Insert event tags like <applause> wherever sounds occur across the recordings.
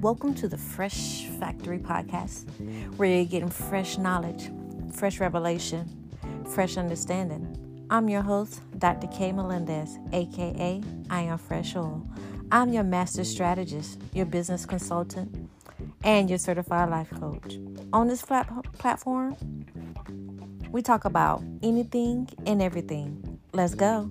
Welcome to the Fresh Factory Podcast, where you're getting fresh knowledge, fresh revelation, fresh understanding. I'm your host, Dr. K. Melendez, aka I Am Fresh Oil. I'm your master strategist, your business consultant, and your certified life coach. On this flat platform, we talk about anything and everything. Let's go.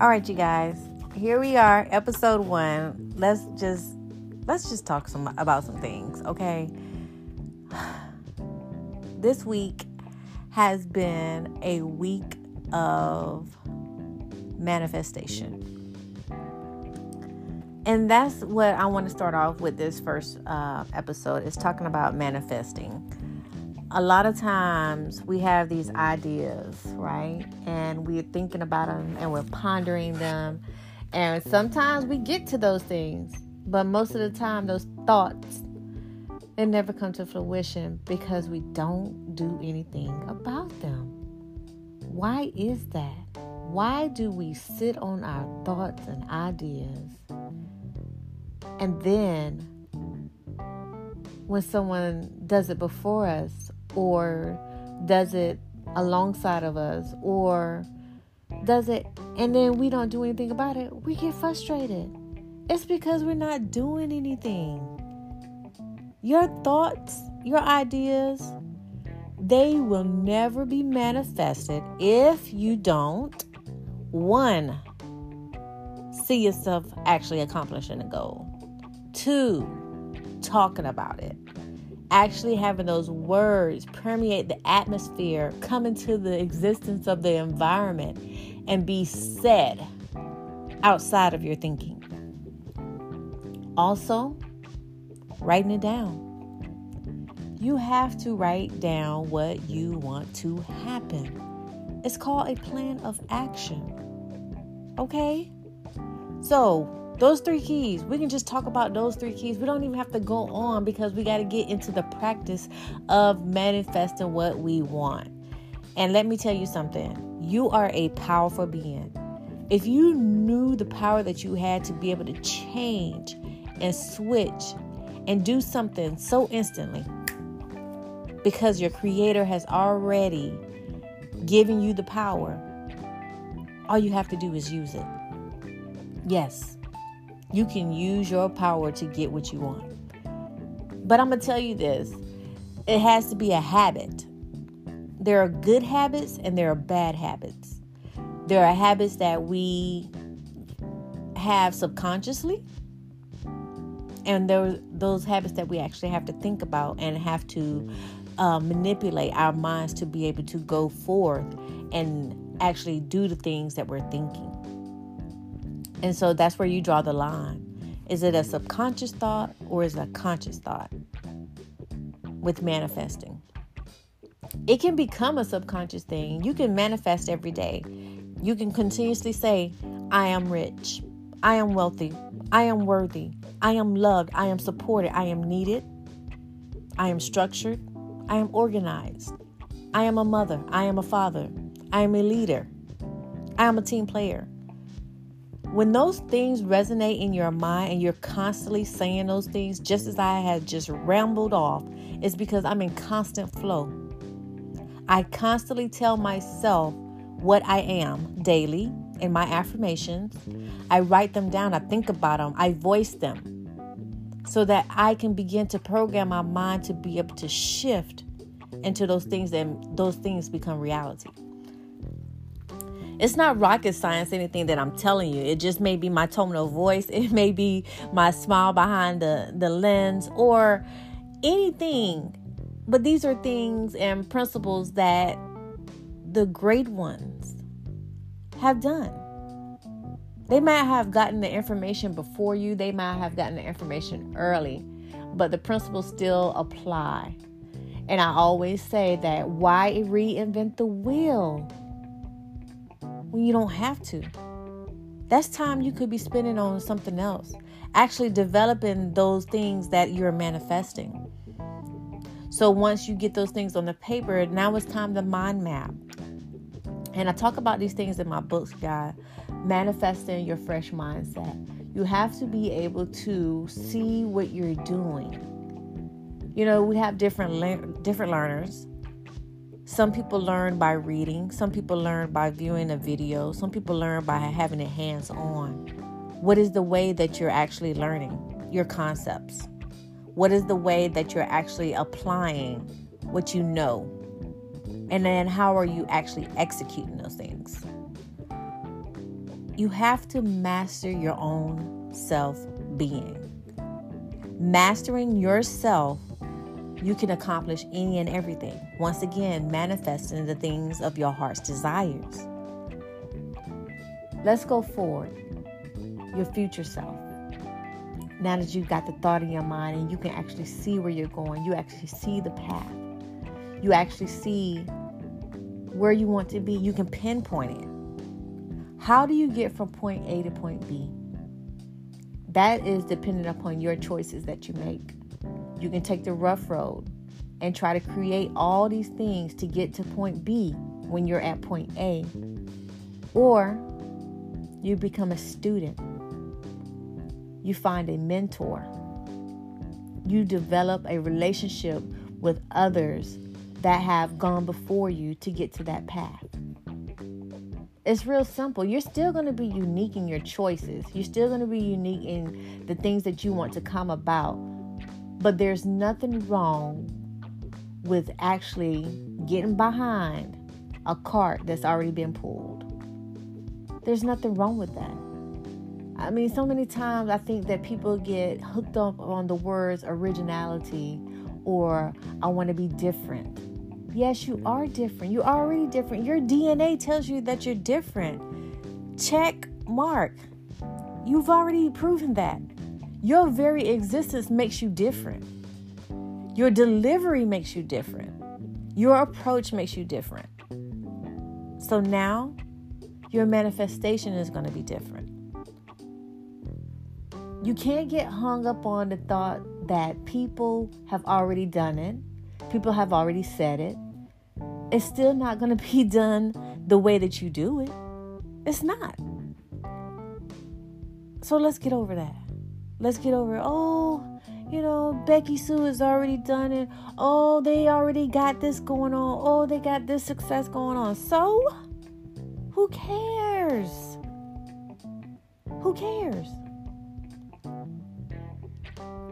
All right, you guys. Here we are, episode 1. Let's just let's just talk some about some things, okay? <sighs> This week has been a week of manifestation. And that's what I want to start off with this first uh, episode is talking about manifesting a lot of times we have these ideas, right? And we're thinking about them and we're pondering them. And sometimes we get to those things, but most of the time, those thoughts they never come to fruition because we don't do anything about them. Why is that? Why do we sit on our thoughts and ideas and then when someone does it before us or does it alongside of us or does it and then we don't do anything about it, we get frustrated. It's because we're not doing anything. Your thoughts, your ideas, they will never be manifested if you don't one see yourself actually accomplishing a goal. Two, talking about it actually having those words permeate the atmosphere, come into the existence of the environment, and be said outside of your thinking. Also, writing it down. You have to write down what you want to happen. It's called a plan of action. Okay? So, those three keys, we can just talk about those three keys. We don't even have to go on because we got to get into the practice of manifesting what we want. And let me tell you something you are a powerful being. If you knew the power that you had to be able to change and switch and do something so instantly, because your creator has already given you the power, all you have to do is use it. Yes, you can use your power to get what you want. But I'm going to tell you this it has to be a habit. There are good habits and there are bad habits. There are habits that we have subconsciously, and there those habits that we actually have to think about and have to uh, manipulate our minds to be able to go forth and actually do the things that we're thinking. And so that's where you draw the line. Is it a subconscious thought or is it a conscious thought with manifesting? It can become a subconscious thing. You can manifest every day. You can continuously say, I am rich. I am wealthy. I am worthy. I am loved. I am supported. I am needed. I am structured. I am organized. I am a mother. I am a father. I am a leader. I am a team player. When those things resonate in your mind and you're constantly saying those things, just as I had just rambled off, it's because I'm in constant flow. I constantly tell myself what I am daily in my affirmations. I write them down, I think about them, I voice them so that I can begin to program my mind to be able to shift into those things and those things become reality. It's not rocket science, anything that I'm telling you. It just may be my tone of voice, <laughs> it may be my smile behind the, the lens, or anything. But these are things and principles that the great ones have done. They might have gotten the information before you, they might have gotten the information early, but the principles still apply. And I always say that why reinvent the wheel? When you don't have to. That's time you could be spending on something else, actually developing those things that you're manifesting. So once you get those things on the paper, now it's time to mind map. And I talk about these things in my books, guys. manifesting your fresh mindset. You have to be able to see what you're doing. You know, we have different le- different learners. Some people learn by reading, some people learn by viewing a video, some people learn by having it hands on. What is the way that you're actually learning your concepts? What is the way that you're actually applying what you know? And then how are you actually executing those things? You have to master your own self being. Mastering yourself, you can accomplish any and everything. Once again, manifesting the things of your heart's desires. Let's go forward. Your future self. Now that you've got the thought in your mind and you can actually see where you're going, you actually see the path. You actually see where you want to be. You can pinpoint it. How do you get from point A to point B? That is dependent upon your choices that you make. You can take the rough road and try to create all these things to get to point B when you're at point A. Or you become a student. You find a mentor. You develop a relationship with others that have gone before you to get to that path. It's real simple. You're still going to be unique in your choices. You're still going to be unique in the things that you want to come about. But there's nothing wrong with actually getting behind a cart that's already been pulled. There's nothing wrong with that. I mean, so many times I think that people get hooked up on the words originality or I want to be different. Yes, you are different. You're already different. Your DNA tells you that you're different. Check mark. You've already proven that. Your very existence makes you different. Your delivery makes you different. Your approach makes you different. So now your manifestation is going to be different. You can't get hung up on the thought that people have already done it People have already said it. It's still not going to be <laughs> done the way that you do it. It's not. So let's get over that. Let's get over, it. oh, you know, Becky Sue has already done it. Oh, they already got this going on. Oh, they got this success going on. So, who cares? Who cares?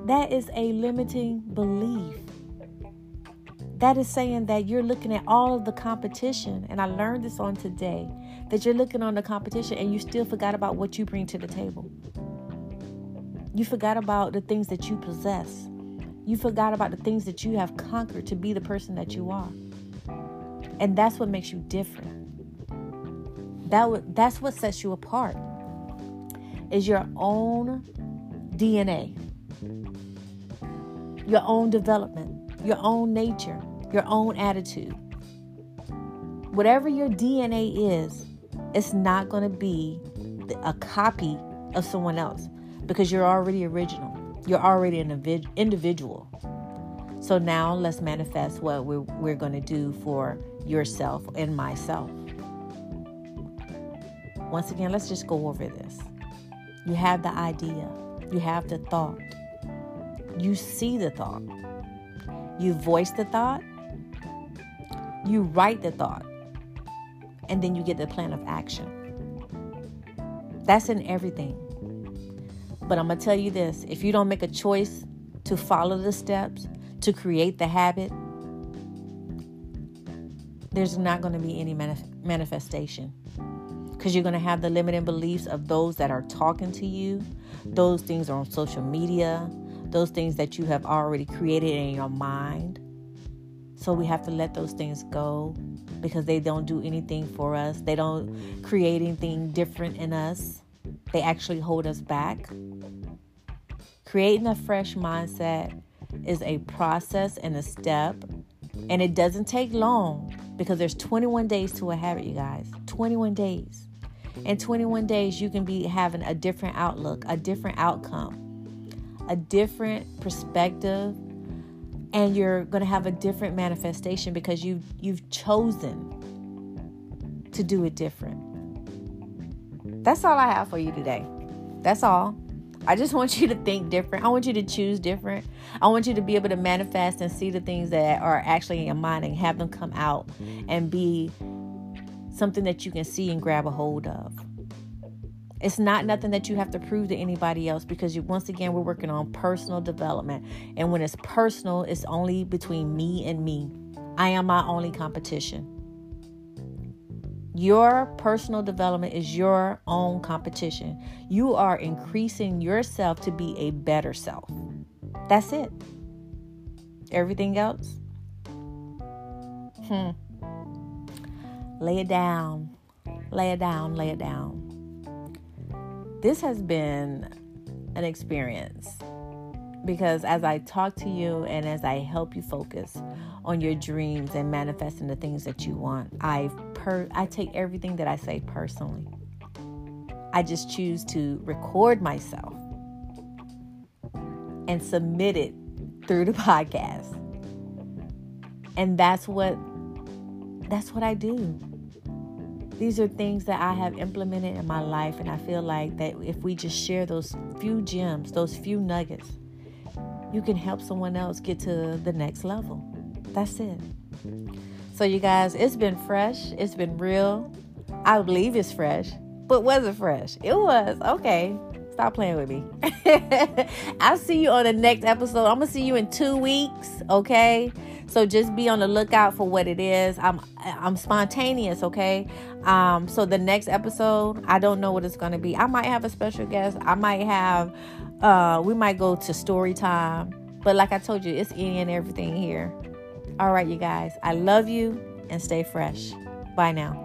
That is a limiting belief that is saying that you're looking at all of the competition, and I learned this on today that you're looking on the competition and you still forgot about what you bring to the table. You forgot about the things that you possess. You forgot about the things that you have conquered to be the person that you are. And that's what makes you different. That w- that's what sets you apart. Is your own DNA. Your own development, your own nature, your own attitude. Whatever your DNA is, it's not going to be a copy of someone else because you're already original. You're already an individual. So now let's manifest what we're, we're going to do for yourself and myself. Once again, let's just go over this. You have the idea, you have the thought, you see the thought, you voice the thought, you write the thought, and then you get the plan of action. That's in everything. But I'm going to tell you this if you don't make a choice to follow the steps, to create the habit, there's not going to be any manif- manifestation. Because you're going to have the limiting beliefs of those that are talking to you. Those things are on social media. Those things that you have already created in your mind. So we have to let those things go because they don't do anything for us. They don't create anything different in us. They actually hold us back. Creating a fresh mindset is a process and a step, and it doesn't take long because there's 21 days to a habit, you guys. 21 days. In 21 days, you can be having a different outlook, a different outcome, a different perspective, and you're going to have a different manifestation because you you've chosen to do it different. That's all I have for you today. That's all. I just want you to think different. I want you to choose different. I want you to be able to manifest and see the things that are actually in your mind and have them come out and be something that you can see and grab a hold of. It's not nothing that you have to prove to anybody else because you, once again we're working on personal development. And when it's personal, it's only between me and me. I am my only competition. Your personal development is your own competition. You are increasing yourself to be a better self. That's it. Everything else? Hmm. Lay it down. Lay it down. Lay it down. This has been an experience because as I talk to you and as I help you focus on your dreams and manifesting the things that you want, I per I take everything that I say personally. I just choose to record myself and submit it through the <laughs> podcast. And that's what that's what I do. These are things that I have implemented in my life and I feel like that if we just share those few gems, those few nuggets, you can help someone else get to the next level. That's it. So, you guys, it's been fresh, it's been real. I believe it's fresh, but was it fresh? It was. Okay. Stop playing with me. <laughs> I'll see you on the next episode. I'm going to see you in two weeks. Okay. So just be on the lookout for what it is. I'm I'm spontaneous, okay? Um, so the next episode, I don't know what it's gonna be. I might have a special guest. I might have uh we might go to story time. But like I told you, it's any and everything here. All right, you guys. I love you and stay fresh. Bye now.